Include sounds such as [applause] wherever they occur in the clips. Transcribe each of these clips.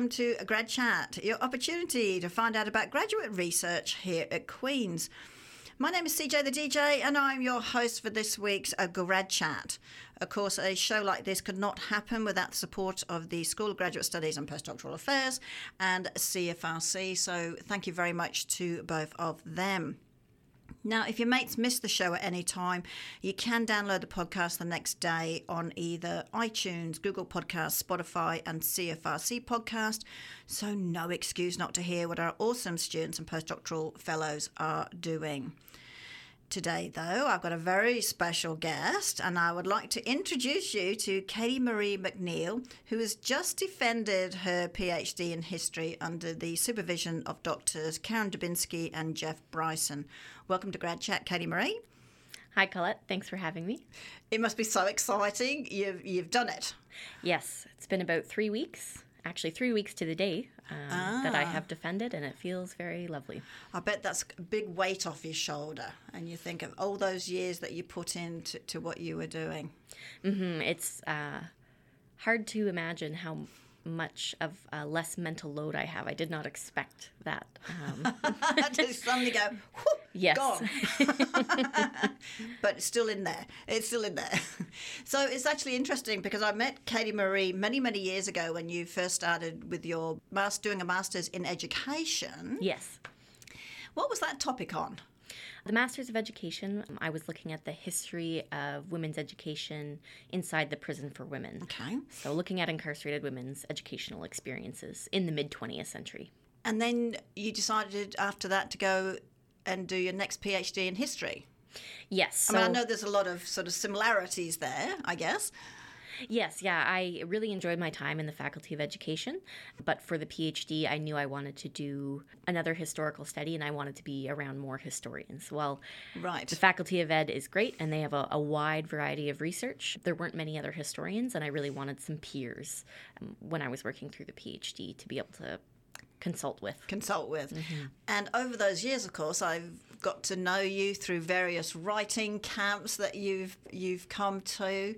welcome to Grad Chat, your opportunity to find out about graduate research here at Queen's. My name is CJ the DJ, and I'm your host for this week's uh, Grad Chat. Of course, a show like this could not happen without the support of the School of Graduate Studies and Postdoctoral Affairs and CFRC, so thank you very much to both of them. Now, if your mates miss the show at any time, you can download the podcast the next day on either iTunes, Google Podcasts, Spotify, and CFRC Podcast. So, no excuse not to hear what our awesome students and postdoctoral fellows are doing. Today, though, I've got a very special guest, and I would like to introduce you to Katie Marie McNeill, who has just defended her PhD in history under the supervision of doctors Karen Dubinsky and Jeff Brison. Welcome to Grad Chat, Katie Marie. Hi, Colette. Thanks for having me. It must be so exciting. You've, you've done it. Yes, it's been about three weeks actually three weeks to the day um, ah. that I have defended, and it feels very lovely. I bet that's a big weight off your shoulder, and you think of all those years that you put into to what you were doing. Mm-hmm. It's uh, hard to imagine how much of a less mental load I have. I did not expect that. Um, [laughs] [laughs] to suddenly go, yes. gone. [laughs] but it's still in there. It's still in there. So it's actually interesting because I met Katie Marie many, many years ago when you first started with your master, doing a master's in education. Yes. What was that topic on? The Masters of Education, I was looking at the history of women's education inside the prison for women. Okay. So, looking at incarcerated women's educational experiences in the mid 20th century. And then you decided after that to go and do your next PhD in history. Yes. So, I mean, I know there's a lot of sort of similarities there, I guess. Yes, yeah, I really enjoyed my time in the Faculty of Education, but for the PhD, I knew I wanted to do another historical study and I wanted to be around more historians. Well, right. the Faculty of Ed is great and they have a, a wide variety of research. There weren't many other historians, and I really wanted some peers um, when I was working through the PhD to be able to consult with. Consult with. Mm-hmm. And over those years, of course, I've got to know you through various writing camps that you've you've come to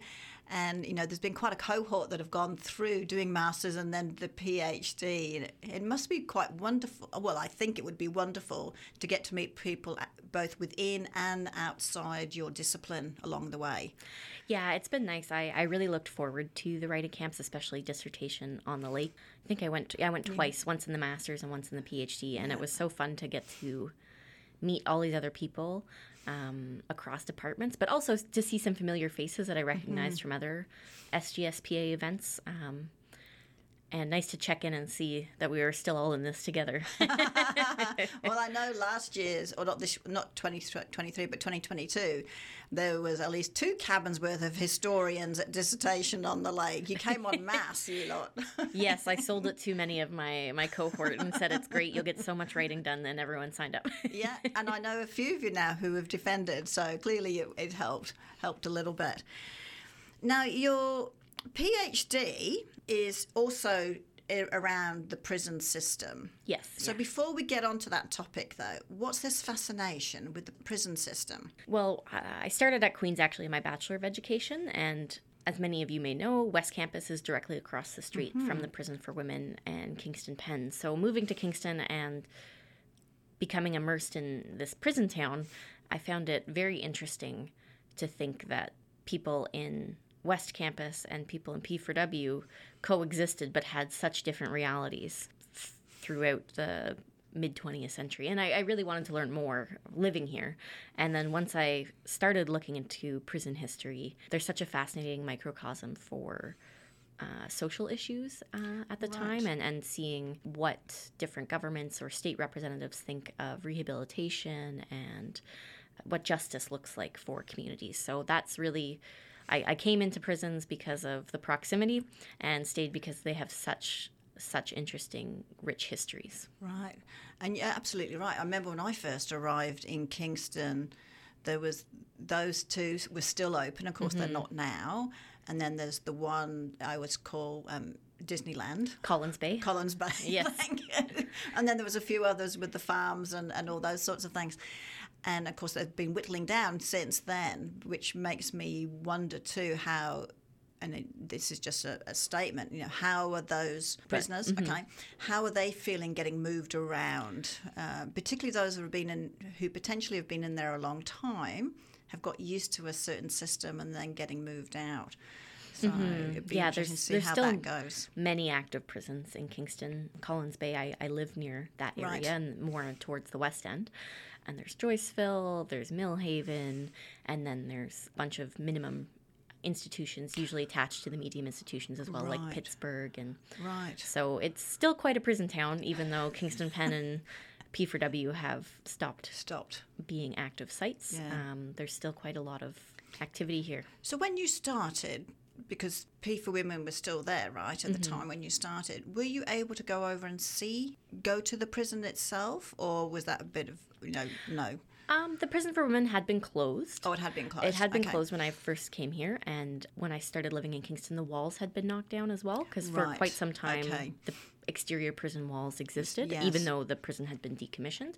and you know there's been quite a cohort that have gone through doing masters and then the phd it must be quite wonderful well i think it would be wonderful to get to meet people both within and outside your discipline along the way. Yeah it's been nice. I, I really looked forward to the writing camps especially dissertation on the lake. I think i went i went twice yeah. once in the masters and once in the phd and yeah. it was so fun to get to meet all these other people um, across departments, but also to see some familiar faces that I recognized mm-hmm. from other SGSPA events. Um, and nice to check in and see that we are still all in this together. [laughs] [laughs] well, I know last year's, or not this, not 2023, but 2022, there was at least two cabins worth of historians at dissertation on the lake. You came on mass, you lot. [laughs] yes, I sold it to many of my my cohort and said it's great. You'll get so much writing done. Then everyone signed up. yeah, and I know a few of you now who have defended, so clearly it, it helped helped a little bit. Now your PhD is also around the prison system. Yes. So yeah. before we get onto that topic, though, what's this fascination with the prison system? Well, I started at Queen's actually in my Bachelor of Education, and as many of you may know, West Campus is directly across the street mm-hmm. from the Prison for Women and Kingston Pen. So moving to Kingston and becoming immersed in this prison town, I found it very interesting to think that people in West Campus and people in P4W coexisted but had such different realities throughout the mid 20th century. And I, I, really wanted to learn more living here. And then once I started looking into prison history, there's such a fascinating microcosm for. Uh, social issues uh, at the right. time and, and seeing what different governments or state representatives think of rehabilitation and what justice looks like for communities. So that's really I, I came into prisons because of the proximity and stayed because they have such such interesting, rich histories. Right, and you're absolutely right. I remember when I first arrived in Kingston, there was those two were still open. Of course, mm-hmm. they're not now. And then there's the one I would call um, Disneyland, Collins Bay. Collins Bay, yes. [laughs] and then there was a few others with the farms and, and all those sorts of things. And of course, they've been whittling down since then, which makes me wonder too how and it, this is just a, a, statement, you know, how are those prisoners, right. mm-hmm. okay, how are they feeling getting moved around, uh, particularly those who have been in, who potentially have been in there a long time, have got used to a certain system and then getting moved out. So mm-hmm. yeah, there's, there's still many active prisons in Kingston, Collins Bay. I, I live near that area right. and more towards the west end. And there's Joyceville, there's Millhaven, and then there's a bunch of minimum institutions, usually attached to the medium institutions as well, right. like Pittsburgh and right. So it's still quite a prison town, even though Kingston Pen and P4W have stopped stopped being active sites. Yeah. Um, there's still quite a lot of activity here. So when you started, because P for Women was still there, right, at mm-hmm. the time when you started. Were you able to go over and see, go to the prison itself, or was that a bit of, you know, no? Um, the prison for women had been closed. Oh, it had been closed. It had been okay. closed when I first came here, and when I started living in Kingston, the walls had been knocked down as well because for right. quite some time okay. the exterior prison walls existed, yes. even though the prison had been decommissioned.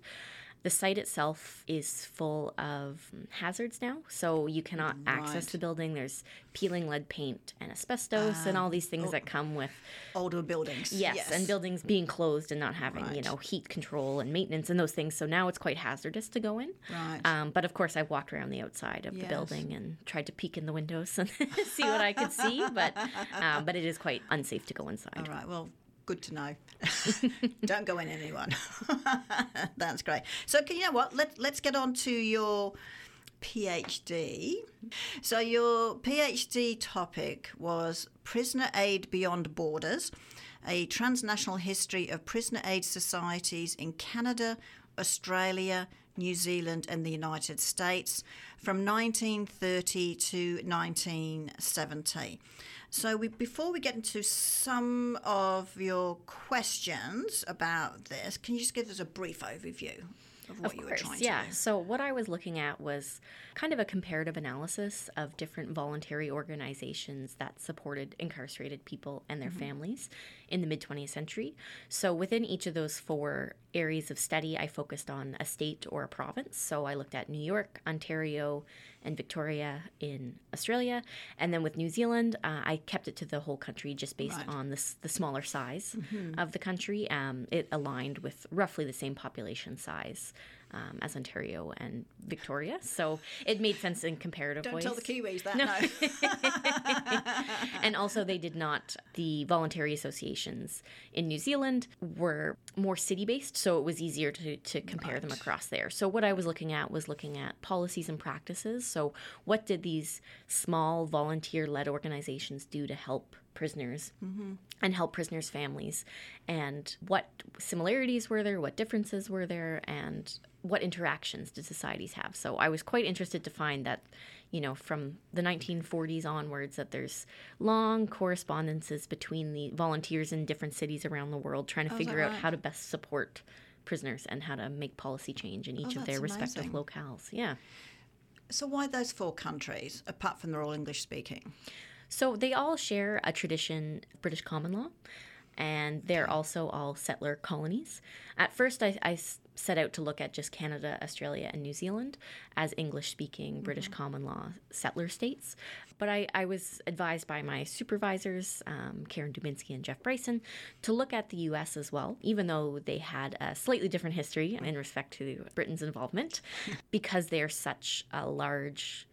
The site itself is full of hazards now, so you cannot right. access the building. There's peeling lead paint and asbestos and all these things oh, that come with older buildings. Yes, yes, and buildings being closed and not having right. you know heat control and maintenance and those things. So now it's quite hazardous to go in. Right. Um, but of course, I've walked around the outside of yes. the building and tried to peek in the windows [laughs] and [laughs] see what I could see, but um, but it is quite unsafe to go inside. All right. Well, good to know. [laughs] Don't go in anyone. [laughs] That's great. So, can you know what? Let, let's get on to your PhD. So, your PhD topic was Prisoner Aid Beyond Borders, a transnational history of prisoner aid societies in Canada, Australia, New Zealand, and the United States from 1930 to 1970. So, we, before we get into some of your questions about this, can you just give us a brief overview of what of you course, were trying yeah. to do? Yeah. So, what I was looking at was kind of a comparative analysis of different voluntary organizations that supported incarcerated people and their mm-hmm. families in the mid 20th century. So, within each of those four areas of study, I focused on a state or a province. So, I looked at New York, Ontario, and Victoria in Australia. And then with New Zealand, uh, I kept it to the whole country just based right. on the, the smaller size mm-hmm. of the country. Um, it aligned with roughly the same population size um, as Ontario and Victoria. So it made sense in comparative Don't ways. tell the Kiwis that. No. no. [laughs] and also, they did not, the voluntary associations in New Zealand were more city based, so it was easier to, to compare right. them across there. So, what I was looking at was looking at policies and practices. So, what did these small volunteer led organizations do to help prisoners mm-hmm. and help prisoners' families, and what similarities were there, what differences were there, and what interactions did societies have. So I was quite interested to find that, you know, from the 1940s onwards, that there's long correspondences between the volunteers in different cities around the world trying to oh, figure out right? how to best support prisoners and how to make policy change in oh, each oh, of their amazing. respective locales. Yeah. So why those four countries, apart from they're all English speaking? So they all share a tradition of British common law, and they're also all settler colonies. At first, I, I set out to look at just Canada, Australia, and New Zealand as English speaking British mm-hmm. common law settler states. But I, I was advised by my supervisors, um, Karen Dubinsky and Jeff Brison, to look at the US as well, even though they had a slightly different history in respect to Britain's involvement, [laughs] because they're such a large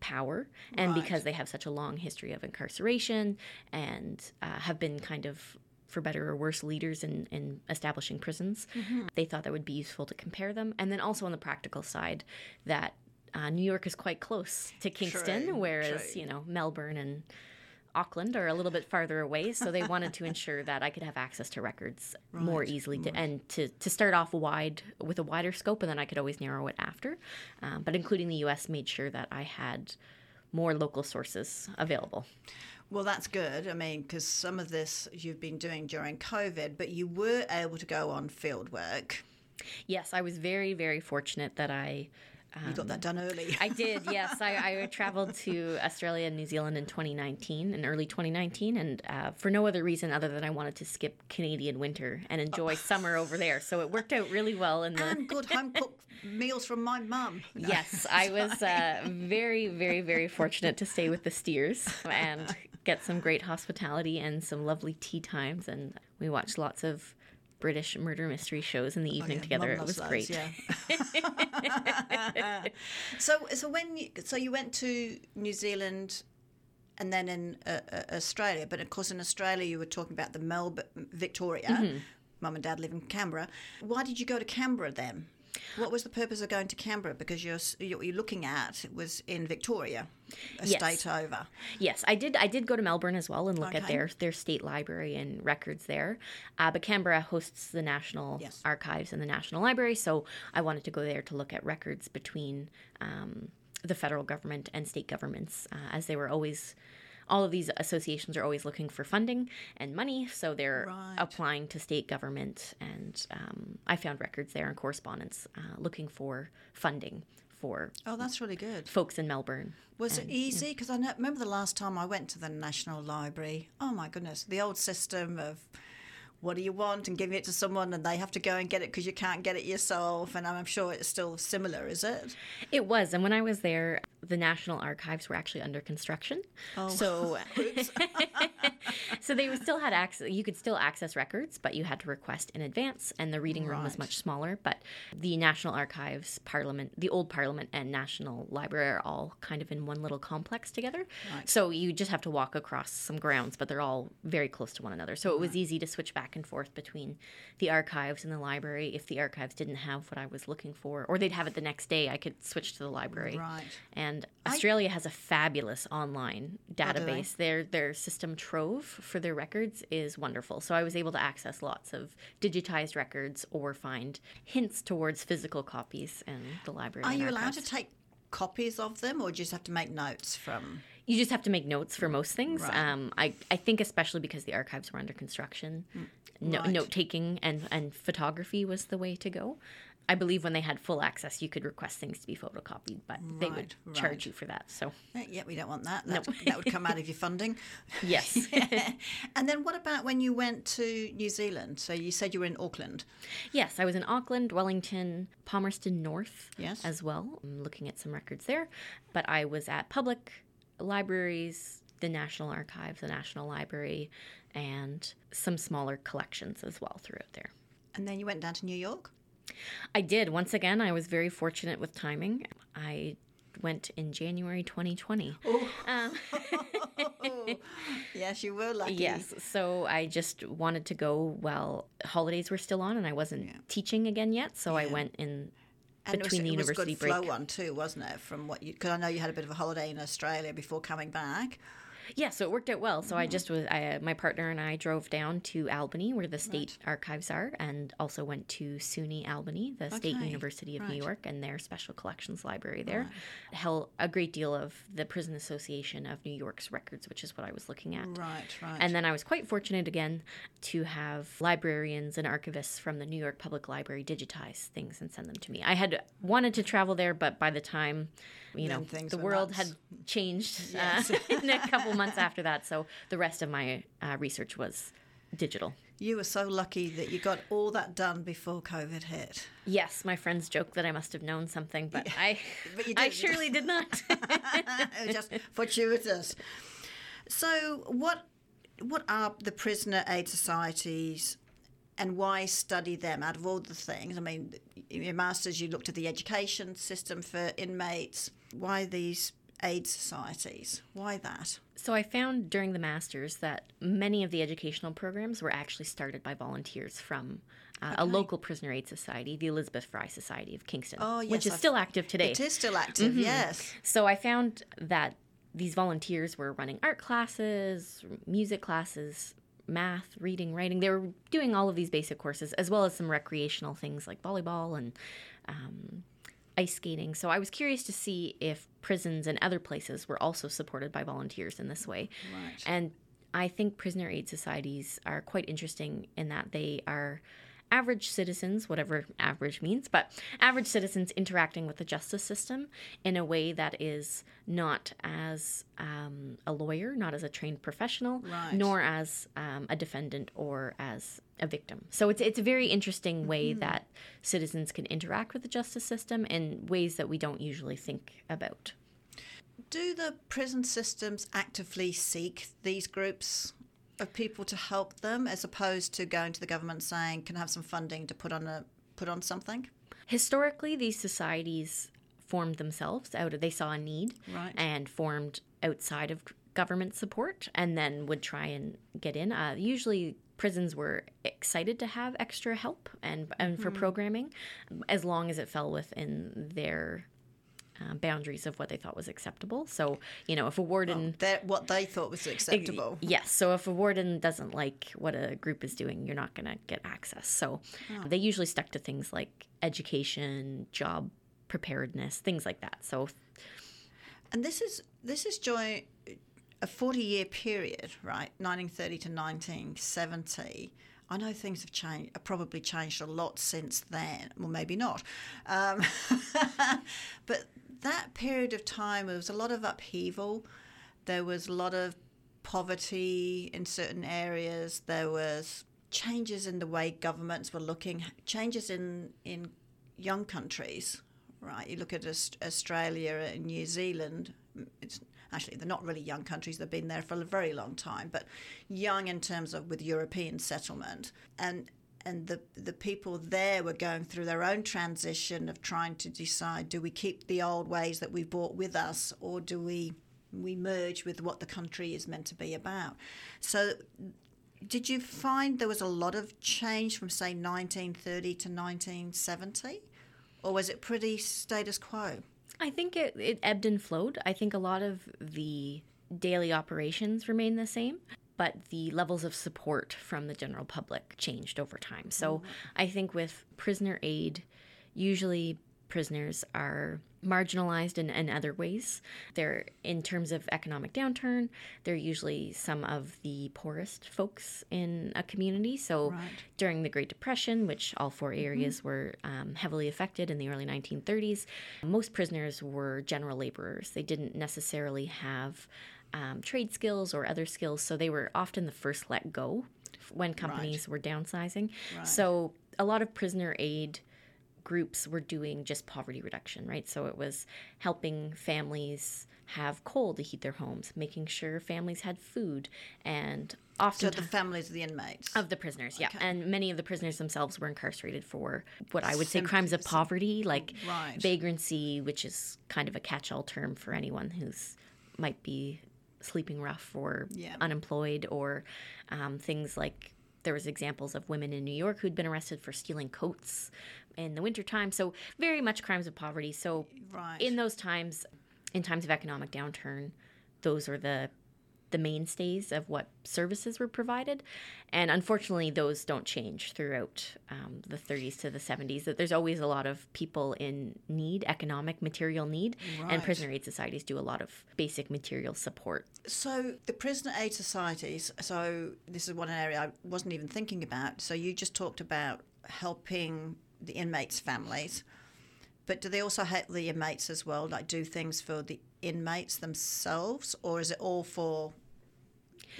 power and right. because they have such a long history of incarceration and uh, have been kind of for better or worse leaders in, in establishing prisons. Mm-hmm. They thought that would be useful to compare them. And then also on the practical side, that uh, New York is quite close to Kingston, true, whereas, true. you know, Melbourne and Auckland are a little bit farther away, so they wanted to ensure that I could have access to records right, more easily to, and to, to start off wide with a wider scope, and then I could always narrow it after. Um, but including the U.S. made sure that I had more local sources available. Well, that's good. I mean, because some of this you've been doing during COVID, but you were able to go on field work. Yes, I was very, very fortunate that I um, you got that done early. I did, [laughs] yes. I, I, traveled to Australia and New Zealand in 2019, in early 2019, and uh, for no other reason other than I wanted to skip Canadian winter and enjoy oh. summer over there. So it worked out really well. In the and good home cooked meals from my mum. [laughs] No, yes, I was [laughs] uh, very, very, very fortunate to stay with the Steers and get some great hospitality and some lovely tea times. And we watched lots of British murder mystery shows in the evening Oh, Yeah, together. Mum It was great. those, Yeah. [laughs] [laughs] so, so when you, so you went to New Zealand, and then in uh, uh, Australia, but of course in Australia you were talking about the Melbourne, Victoria. Mm-hmm. Mum and Dad live in Canberra. Why did you go to Canberra then? What was the purpose of going to Canberra? Because you're you're looking at was in Victoria, a Yes. state over. Yes, I did. I did go to Melbourne as well and look at their their state library and records there. Uh, but Canberra hosts the National Yes. Archives and the National Library, so I wanted to go there to look at records between um, the federal government and state governments, uh, as they were always. All of these associations are always looking for funding and money, so they're Right. applying to state government. And um, I found records there and correspondence uh, looking for funding for Oh, that's really good. folks in Melbourne. Was it easy? Because I know, remember the last time I went to the National Library. Oh my goodness, the old system of what do you want and giving it to someone and they have to go and get it because you can't get it yourself. And I'm sure it's still similar, is it? It was, and when I was there, the National Archives were actually under construction. Oh. So, [laughs] [laughs] [laughs] so they still had access. You could still access records, but you had to request in advance, and the reading room was much smaller. But the National Archives, Parliament, the old Parliament, and National Library are all kind of in one little complex together. Right. So you just have to walk across some grounds, but they're all very close to one another. So it was easy to switch back and forth between the archives and the library. If the archives didn't have what I was looking for, or they'd have it the next day, I could switch to the library. Right. And Australia has a fabulous online Oh, database. Their their system Trove for their records is wonderful. So I was able to access lots of digitized records or find hints towards physical copies in the library. Are you allowed to take copies of them or do you just have to make notes from? You just have to make notes for most things. Right. Um, I, I think especially because the archives were under construction, no, Right. note taking and, and photography was the way to go. I believe when they had full access, you could request things to be photocopied, but they would Right, charge you for that. So Eh, Yeah, we don't want that. That, that would come out of your funding. [laughs] yes, [laughs] and then what about when you went to New Zealand? So you said you were in Auckland. yes, I was in Auckland, Wellington, Palmerston North, Yes. as well. I'm looking at some records there, but I was at public libraries, the National Archives, the National Library, and some smaller collections as well throughout there. And then you went down to New York? I did. Once again, I was very fortunate with timing. I went in January 2020. Um, [laughs] Yes, you were lucky. yes. So I just wanted to go while holidays were still on and I wasn't teaching again yet. So I went in And between it the was, university it was a good break. flow one too, wasn't it? From what you, because I know you had a bit of a holiday in Australia before coming back. Yeah, so it worked out well. Mm-hmm. So I just was, I, my partner and I drove down to Albany, where the state archives are, and also went to SUNY Albany, the State University of right. New York, and their special collections library there. Held a great deal of the Prison Association of New York's records, which is what I was looking at. Right, right. And then I was quite fortunate again to have librarians and archivists from the New York Public Library digitize things and send them to me. I had wanted to travel there, but by the time, you Then know, the world nuts. had changed uh, [laughs] in a couple months after that. So the rest of my uh, research was digital. you were so lucky that you got all that done before COVID hit. Yes, my friends joke that I must have known something, but I, [laughs] But you I surely did not. [laughs] it was just fortuitous. So, what what are the prisoner aid societies, and why study them? Out of all the things, I mean, in your masters, you looked at the education system for inmates. Why these aid societies? Why that? So I found during the masters that many of the educational programs were actually started by volunteers from uh, a local prisoner aid society, the Elizabeth Fry Society of Kingston, Oh, yes, which is I've- still active today. It is still active, yes. So I found that these volunteers were running art classes, music classes, math, reading, writing. They were doing all of these basic courses as well as some recreational things like volleyball and um, ice skating. So I was curious to see if prisons and other places were also supported by volunteers in this way. Right. And I think prisoner aid societies are quite interesting in that they are average citizens, whatever average means, but average citizens interacting with the justice system in a way that is not as um, a lawyer, not as a trained professional, Right. nor as um, a defendant or as a victim. So it's it's a very interesting way that citizens can interact with the justice system in ways that we don't usually think about. Do the prison systems actively seek these groups of people to help them, as opposed to going to the government saying, "Can I have some funding to put on a put on something"? Historically, these societies formed themselves out of they saw a need Right. and formed outside of government support and then would try and get in. Uh, usually prisons were excited to have extra help and and for programming as long as it fell within their uh, boundaries of what they thought was acceptable. So, you know, if a warden They're, what they thought was acceptable. Yes. So if a warden doesn't like what a group is doing, you're not going to get access. So they usually stuck to things like education, job preparedness, things like that. So And this is this is during a forty year period, right? Nineteen thirty to nineteen seventy. I know things have changed, probably changed a lot since then. Well, maybe not. Um, [laughs] but that period of time, there was a lot of upheaval. There was a lot of poverty in certain areas. There was changes in the way governments were looking, changes in in young countries. Right, you look at Australia and New Zealand. It's actually they're not really young countries; they've been there for a very long time, but young in terms of with European settlement and and the the people there were going through their own transition of trying to decide: do we keep the old ways that we brought with us, or do we we merge with what the country is meant to be about? So did you find there was a lot of change from say 1930 to 1970 or was it pretty status quo I think it, it ebbed and flowed. I think a lot of the daily operations remained the same, but the levels of support from the general public changed over time. So I think with prisoner aid, usually prisoners are marginalized in, in other ways. They're, in terms of economic downturn, they're usually some of the poorest folks in a community. So Right. during the Great Depression, which all four areas were um, heavily affected in the early 1930s, most prisoners were general laborers. They didn't necessarily have um, trade skills or other skills, so they were often the first let go when companies were downsizing. So a lot of prisoner aid groups were doing just poverty reduction, right? So it was helping families have coal to heat their homes, making sure families had food, and so often the families of the inmates of the prisoners, yeah. Okay. And many of the prisoners themselves were incarcerated for what I would say Sim- crimes of poverty, like Right. vagrancy, which is kind of a catch all term for anyone who's might be sleeping rough or Yeah. unemployed, or um, things like there was examples of women in New York who'd been arrested for stealing coats in the wintertime. So very much crimes of poverty. So right in those times, in times of economic downturn, those are the the mainstays of what services were provided, and unfortunately, those don't change throughout um, the 30s to the 70s. That there's always a lot of people in need, economic material need, and prisoner aid societies do a lot of basic material support. so the prisoner aid societies so this is one area i wasn't even thinking about so you just talked about helping the inmates families but do they also help the inmates as well like do things for the inmates themselves or is it all for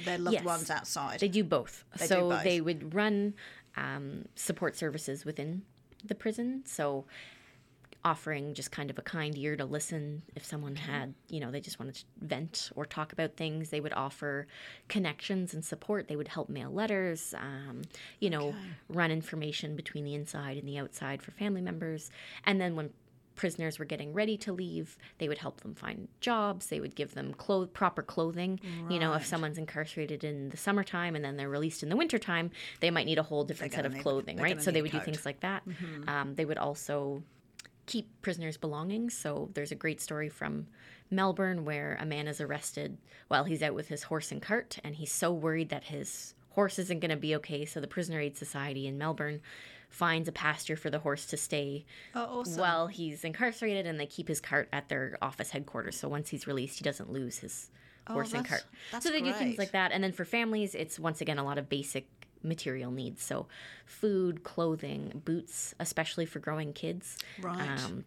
their loved Yes. ones outside They do both. They do so both. they would run um, support services within the prison. So offering just kind of a kind ear to listen if someone had, you know, they just wanted to vent or talk about things. They would offer connections and support. They would help mail letters, um, you know, run information between the inside and the outside for family members. And then when prisoners were getting ready to leave, they would help them find jobs. They would give them clo- proper clothing. You know, if someone's incarcerated in the summertime and then they're released in the wintertime, they might need a whole different set of need- clothing, right? So they would do things like that. Um, they would also keep prisoners' belongings. So there's a great story from Melbourne where a man is arrested while he's out with his horse and cart, and he's so worried that his horse isn't going to be okay. So the Prisoner Aid Society in Melbourne finds a pasture for the horse to stay oh awesome while he's incarcerated, and they keep his cart at their office headquarters. So once he's released, he doesn't lose his horse and Oh, cart. so they do things like that. And then for families, it's once again a lot of basic material needs. So food, clothing, boots, especially for growing kids. Right. Um,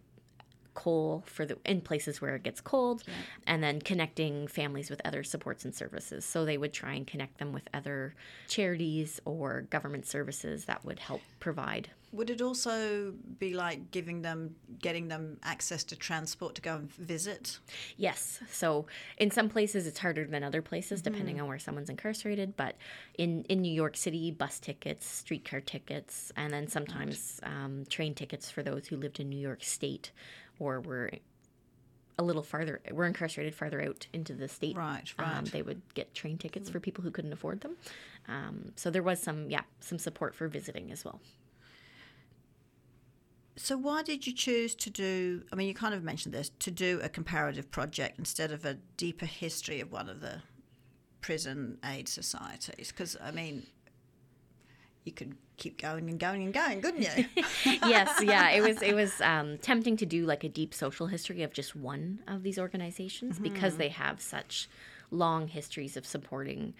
coal for the in places where it gets cold and then connecting families with other supports and services so they would try and connect them with other charities or government services that would help provide Would it also be like giving them, getting them access to transport to go and visit? Yes. So in some places it's harder than other places, depending on where someone's incarcerated. But in, in New York City, bus tickets, streetcar tickets, and then sometimes um, train tickets for those who lived in New York State or were a little farther, were incarcerated farther out into the state. Right, Um, right. they would get train tickets for people who couldn't afford them. Um, so there was some, yeah, some support for visiting as well. So why did you choose to do? I mean, you kind of mentioned this to do a comparative project instead of a deeper history of one of the prison aid societies. Because I mean, you could keep going and going and going, couldn't you? [laughs] yes, yeah, it was it was um, tempting to do like a deep social history of just one of these organizations because they have such long histories of supporting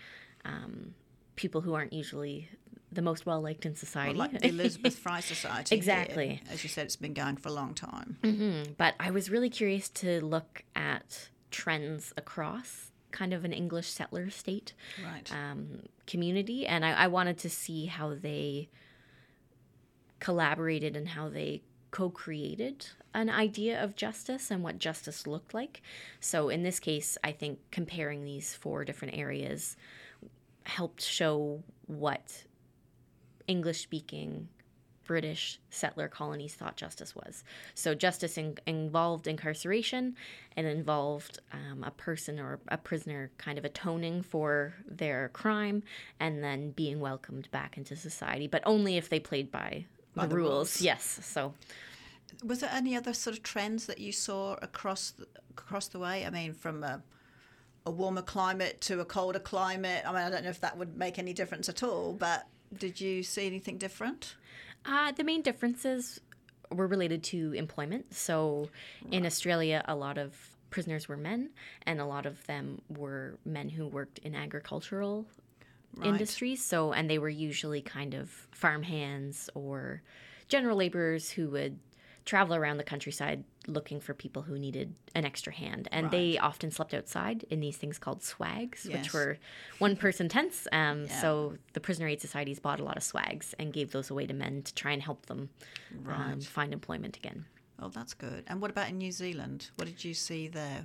um, people who aren't usually the most well liked in society. like the Elizabeth Fry Society. here. Exactly. As you said, it's been going for a long time. but I was really curious to look at trends across kind of an English settler state Right. um, community, and I, I wanted to see how they collaborated and how they co-created an idea of justice and what justice looked like. So in this case, I think comparing these four different areas helped show what English-speaking British settler colonies thought justice was. So justice in, involved incarceration and involved um, a person or a prisoner kind of atoning for their crime and then being welcomed back into society, but only if they played by, the, the rules. rules. Yes. So Was there any other sort of trends that you saw across the, across the way? I mean, from a, a warmer climate to a colder climate. I mean, I don't know if that would make any difference at all, but did you see anything different? Uh, the main differences were related to employment. So in Australia, a lot of prisoners were men, and a lot of them were men who worked in agricultural industries. So, and they were usually kind of farm hands or general laborers who would travel around the countryside looking for people who needed an extra hand. And they often slept outside in these things called swags, Yes. which were one person tents. Um, Yeah. So the prisoner aid societies bought a lot of swags and gave those away to men to try and help them um, find employment again. Oh, that's good. And what about in New Zealand? What did you see there?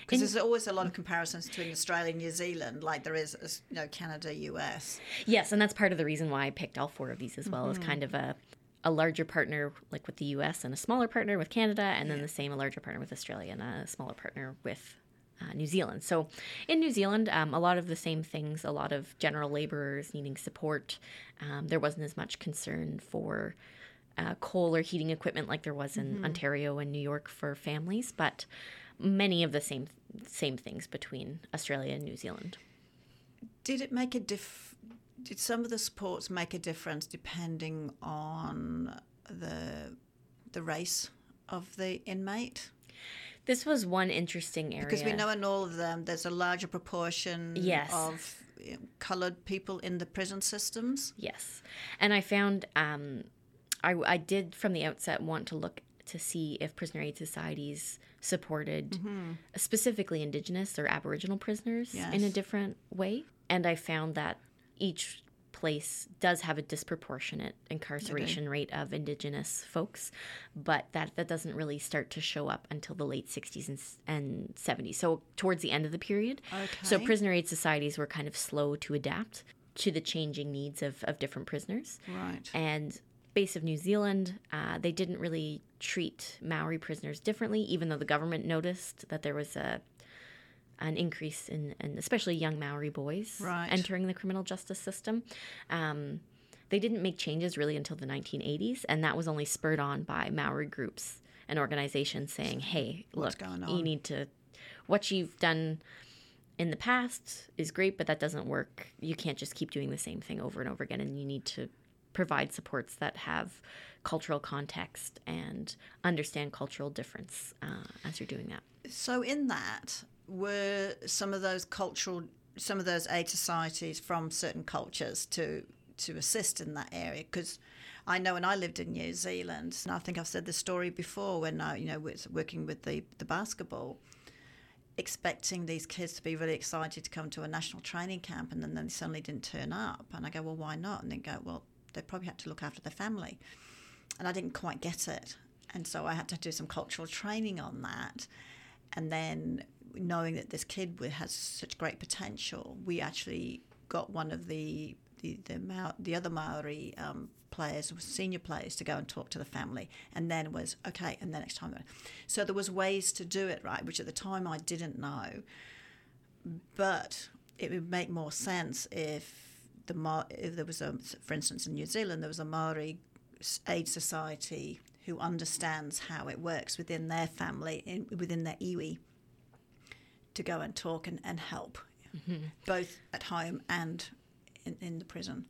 Because there's always a lot of comparisons between Australia and New Zealand, like there is, you know, Canada, US. Yes, and that's part of the reason why I picked all four of these as well, as kind of a a larger partner like with the US and a smaller partner with Canada, and then the same a larger partner with Australia and a smaller partner with uh, New Zealand. So in New Zealand, um, a lot of the same things, a lot of general laborers needing support. Um, there wasn't as much concern for uh, coal or heating equipment like there was in Ontario and New York for families, but many of the same same things between Australia and New Zealand. Did it make a diff? Did some of the sports make a difference depending on the the race of the inmate? This was one interesting area. Because we know in all of them, there's a larger proportion Yes. of coloured people in the prison systems. Yes. And I found um, I, I did from the outset want to look to see if prisoner aid societies supported Mm-hmm. specifically Indigenous or Aboriginal prisoners in a different way. And I found that each place does have a disproportionate incarceration rate of Indigenous folks, but that, that doesn't really start to show up until the late 60s and, and 70s. So towards the end of the period. So prisoner aid societies were kind of slow to adapt to the changing needs of, of different prisoners. Right. And base of New Zealand, uh, they didn't really treat Maori prisoners differently, even though the government noticed that there was a an increase in, in especially young Maori boys Right. entering the criminal justice system. Um, they didn't make changes really until the 1980s, and that was only spurred on by Maori groups and organizations saying, "Hey, What's look, you need to what you've done." in the past is great, but that doesn't work. You can't just keep doing the same thing over and over again, and you need to provide supports that have cultural context and understand cultural difference uh, as you're doing that. So in that were some of those cultural, some of those aid societies from certain cultures to to assist in that area because. I know when I lived in New Zealand, and I think I've said this story before when I, you know, was working with the, the basketball, expecting these kids to be really excited to come to a national training camp, and then they suddenly didn't turn up. And I go, well, why not? And they go, well, they probably had to look after their family, and I didn't quite get it, and so I had to do some cultural training on that, and then knowing that this kid has such great potential, we actually got one of the the the, Ma- the other Maori um, players, senior players, to go and talk to the family, and then was okay, and the next time, so there was ways to do it right, which at the time I didn't know, but it would make more sense if the Ma- if there was a, for instance, in New Zealand, there was a Maori aid society who understands how it works within their family, in, within their iwi, to go and talk and, and help, mm-hmm. both at home and in, in the prison.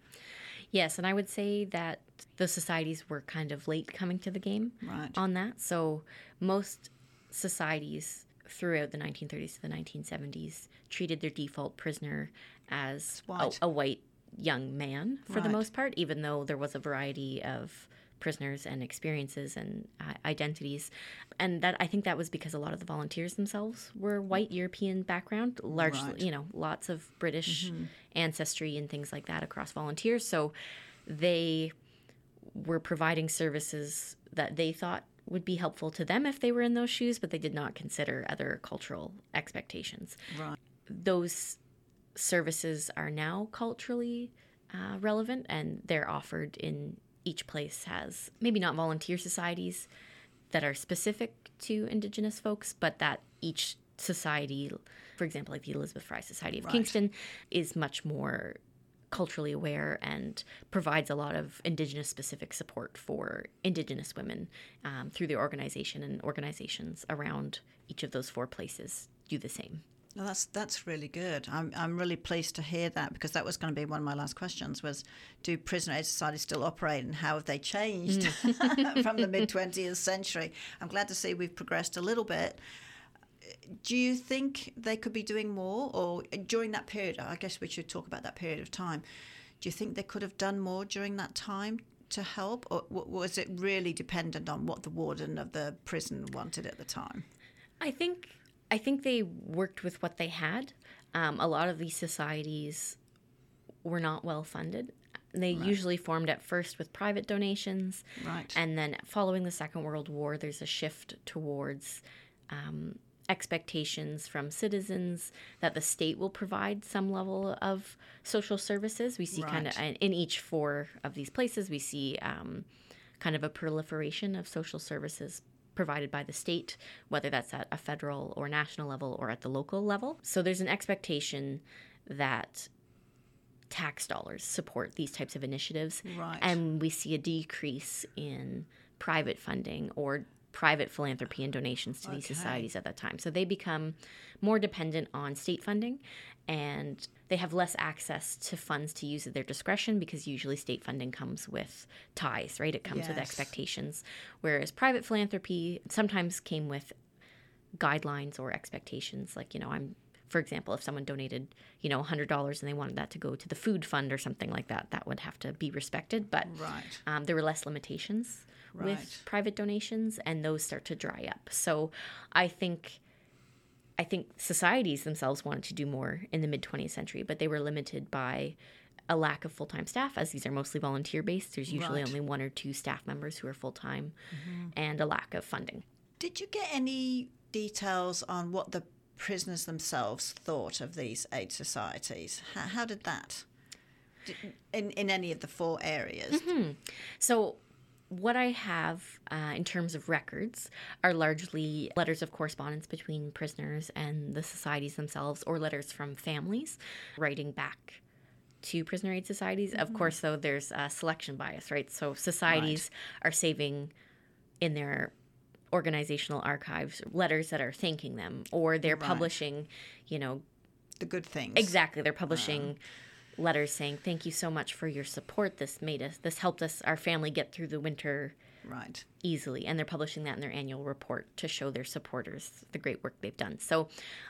Yes, and I would say that the societies were kind of late coming to the game right. on that. So most societies throughout the 1930s to the 1970s treated their default prisoner as white. A, a, white young man for right. the most part, even though there was a variety of prisoners and experiences and uh, identities and that i think that was because a lot of the volunteers themselves were white european background largely right. you know lots of british mm-hmm. ancestry and things like that across volunteers so they were providing services that they thought would be helpful to them if they were in those shoes but they did not consider other cultural expectations right those services are now culturally uh, relevant and they're offered in each place has maybe not volunteer societies that are specific to Indigenous folks, but that each society, for example, like the Elizabeth Fry Society of right. Kingston, is much more culturally aware and provides a lot of Indigenous specific support for Indigenous women um, through the organization, and organizations around each of those four places do the same. Well, that's that's really good. I'm I'm really pleased to hear that because that was going to be one of my last questions was, do prison aid societies still operate and how have they changed mm. [laughs] from the mid 20th century? I'm glad to see we've progressed a little bit. Do you think they could be doing more, or during that period? I guess we should talk about that period of time. Do you think they could have done more during that time to help, or was it really dependent on what the warden of the prison wanted at the time? I think I think they worked with what they had. Um, a lot of these societies were not well funded. They right. usually formed at first with private donations. Right. And then following the Second World War, there's a shift towards um, expectations from citizens that the state will provide some level of social services. We see right. kind of in each four of these places, we see um, kind of a proliferation of social services provided by the state, whether that's at a federal or national level or at the local level. So there's an expectation that tax dollars support these types of initiatives. Right. And we see a decrease in private funding or private philanthropy and donations to okay. these societies at that time. So they become more dependent on state funding and they have less access to funds to use at their discretion because usually state funding comes with ties, right? It comes yes. with expectations. Whereas private philanthropy sometimes came with guidelines or expectations. Like, you know, I'm for example, if someone donated, you know, $100 and they wanted that to go to the food fund or something like that, that would have to be respected. But right. um, there were less limitations right. with private donations, and those start to dry up. So I think. I think societies themselves wanted to do more in the mid 20th century, but they were limited by a lack of full time staff, as these are mostly volunteer based. There's usually right. only one or two staff members who are full time, mm-hmm. and a lack of funding. Did you get any details on what the prisoners themselves thought of these aid societies? How, how did that? In, in any of the four areas? Mm-hmm. So, what I have uh, in terms of records are largely letters of correspondence between prisoners and the societies themselves, or letters from families writing back to prisoner aid societies. Mm-hmm. Of course, though, there's a selection bias, right? So societies right. are saving in their organizational archives letters that are thanking them, or they're right. publishing, you know, the good things. Exactly, they're publishing. Um, letters saying thank you so much for your support this made us this helped us our family get through the winter right easily and they're publishing that in their annual report to show their supporters the great work they've done so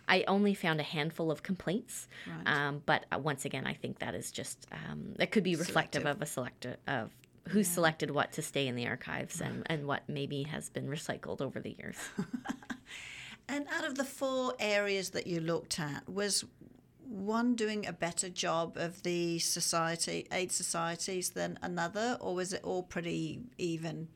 i only found a handful of complaints right. um, but uh, once again i think that is just um, that could be reflective Selective. of a select of who yeah. selected what to stay in the archives and, and what maybe has been recycled over the years [laughs] and out of the four areas that you looked at was one doing a better job of the society aid societies than another, or was it all pretty even?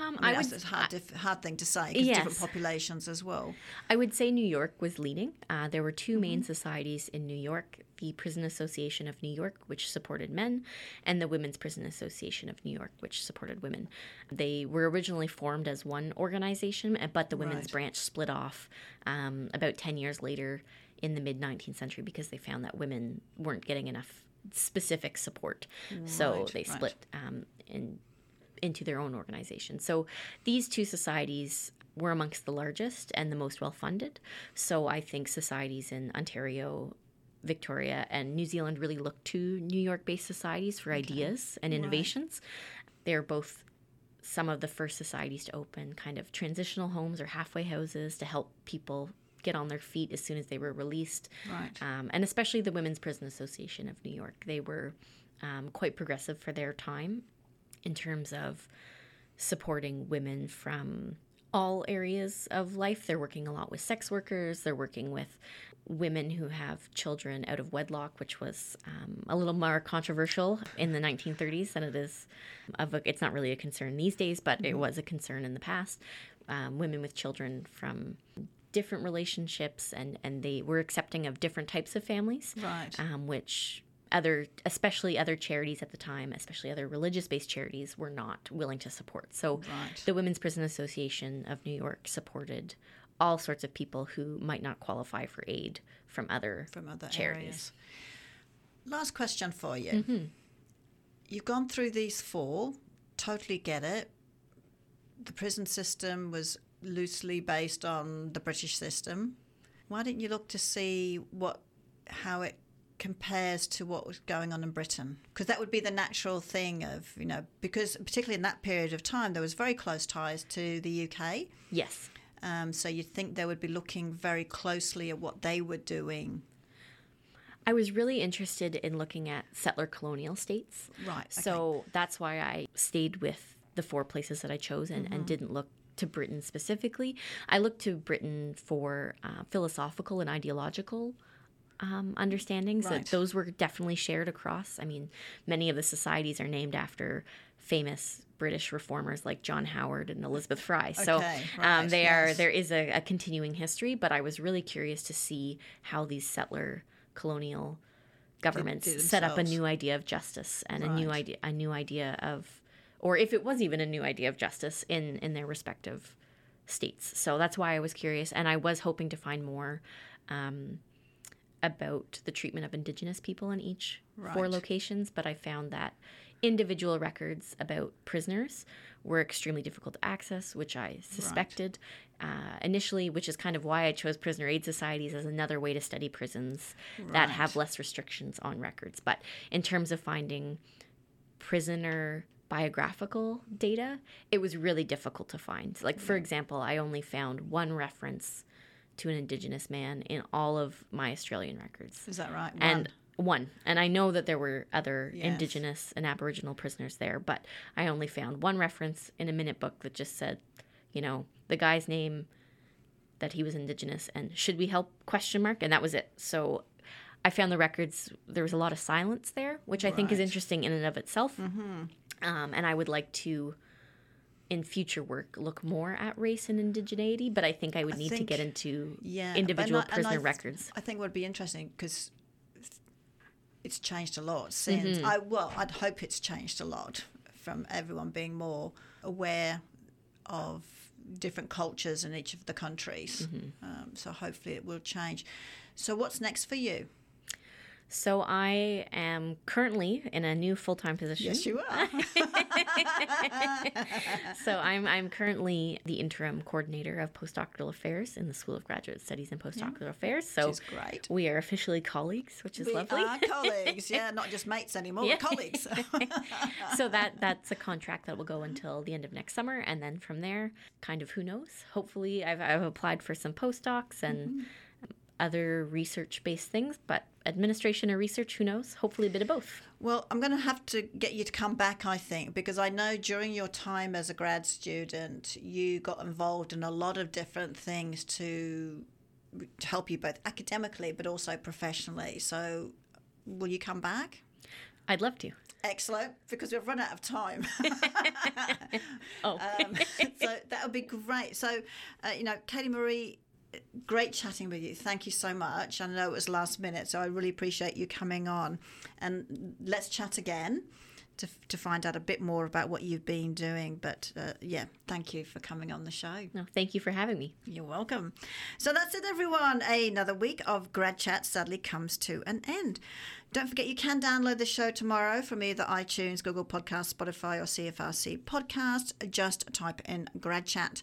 Um, I, I mean, would that's a hard, diff- hard thing to say because different populations as well. I would say New York was leading. Uh, there were 2 main societies in New York the Prison Association of New York, which supported men, and the Women's Prison Association of New York, which supported women. They were originally formed as one organization, uh, but the women's Right. branch split off um, about 10 years later in the mid 19th century because they found that women weren't getting enough specific support. so Right, they right. split um, in into their own organization. So these two societies were amongst the largest and the most well funded. So I think societies in Ontario, Victoria, and New Zealand really look to New York based societies for ideas and innovations. They're both some of the first societies to open kind of transitional homes or halfway houses to help people get on their feet as soon as they were released Right. um, and especially the Women's Prison Association of New York. They were um, quite progressive for their time in terms of supporting women from all areas of life. They're working a lot with sex workers, they're working with women who have children out of wedlock, which was um, a little more controversial in the 1930s than it is of a, it's not really a concern these days, but it was a concern in the past. Um, women with children from different relationships and, and they were accepting of different types of families Right. um, which other especially other charities at the time especially other religious based charities were not willing to support so Right. the women's prison association of new york supported all sorts of people who might not qualify for aid from other from other charities. areas. Last question for you. Mm-hmm. You've gone through these four, totally get it. The prison system was loosely based on the British system. Why didn't you look to see what how it compares to what was going on in Britain? Because that would be the natural thing of, you know, because particularly in that period of time, there was very close ties to the UK. yes Um, so you'd think they would be looking very closely at what they were doing. i was really interested in looking at settler colonial states Right. okay. So that's why I stayed with the four places that I chose and, Mm-hmm. and didn't look to Britain specifically. I looked to Britain for uh, philosophical and ideological um, understandings. That Right. those were definitely shared across. I mean, many of the societies are named after famous British reformers like John Howard and Elizabeth Fry. [laughs] So Okay, um, right, they are there is a, a continuing history. But I was really curious to see how these settler colonial governments set up a new idea of justice and a new idea a new idea of or if it was even a new idea of justice in in their respective states. So that's why i was curious and i was hoping to find more um, about the treatment of indigenous people in each four locations but i found that individual records about prisoners were extremely difficult to access which i suspected uh, initially which is kind of why i chose prisoner aid societies as another way to study prisons that have less restrictions on records. But in terms of finding prisoner biographical data, it was really difficult to find. Like, for example, I only found one reference to an Indigenous man in all of my Australian records. Is that right? And one. And I know that there were other Yes. Indigenous and Aboriginal prisoners there, but I only found one reference in a minute book that just said, you know, the guy's name, that he was Indigenous, and should we help? Question mark. And that was it. So I found the records, there was a lot of silence there, which I think is interesting in and of itself. Mm-hmm. Um, and I would like to, in future work, look more at race and indigeneity, but I think I would need to get into yeah, individual not- prisoner I, records. I think would be interesting because it's changed a lot since. Mm-hmm. I well, I'd hope it's changed a lot from everyone being more aware of different cultures in each of the countries. Mm-hmm. Um, so hopefully it will change. So what's next for you? So I am currently in a new full time position. Yes, you are. [laughs] So I'm I'm currently the interim coordinator of postdoctoral affairs in the School of Graduate Studies and Postdoctoral Affairs. So great. we are officially colleagues, which is we lovely. are colleagues. [laughs] Yeah, not just mates anymore. Yeah. We're colleagues. [laughs] so that that's a contract that will go until the end of next summer, and then from there, kind of who knows. Hopefully, I've I've applied for some postdocs and mm-hmm. other research based things, but administration or research, who knows? Hopefully, a bit of both. Well, I'm going to have to get you to come back, I think, because I know during your time as a grad student, you got involved in a lot of different things to help you both academically but also professionally. So, will you come back? I'd love to. Excellent, because we've run out of time. [laughs] Oh, [laughs] um, so that would be great. So, uh, you know, Katie Marie, great chatting with you. Thank you so much. I know it was last minute, so I really appreciate you coming on. And let's chat again to, to find out a bit more about what you've been doing. But uh, yeah, thank you for coming on the show. no, thank you for having me. You're welcome. So that's it, everyone. Another week of Grad Chat sadly comes to an end. Don't forget you can download the show tomorrow from either iTunes, Google Podcast, Spotify, or CFRC Podcast. Just type in Grad Chat.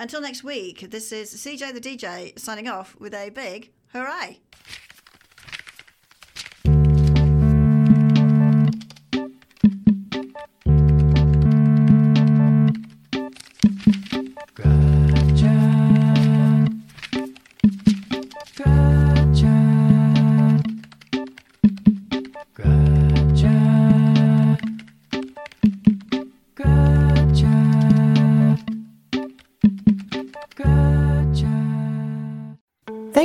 Until next week, this is CJ the DJ signing off with a big hooray.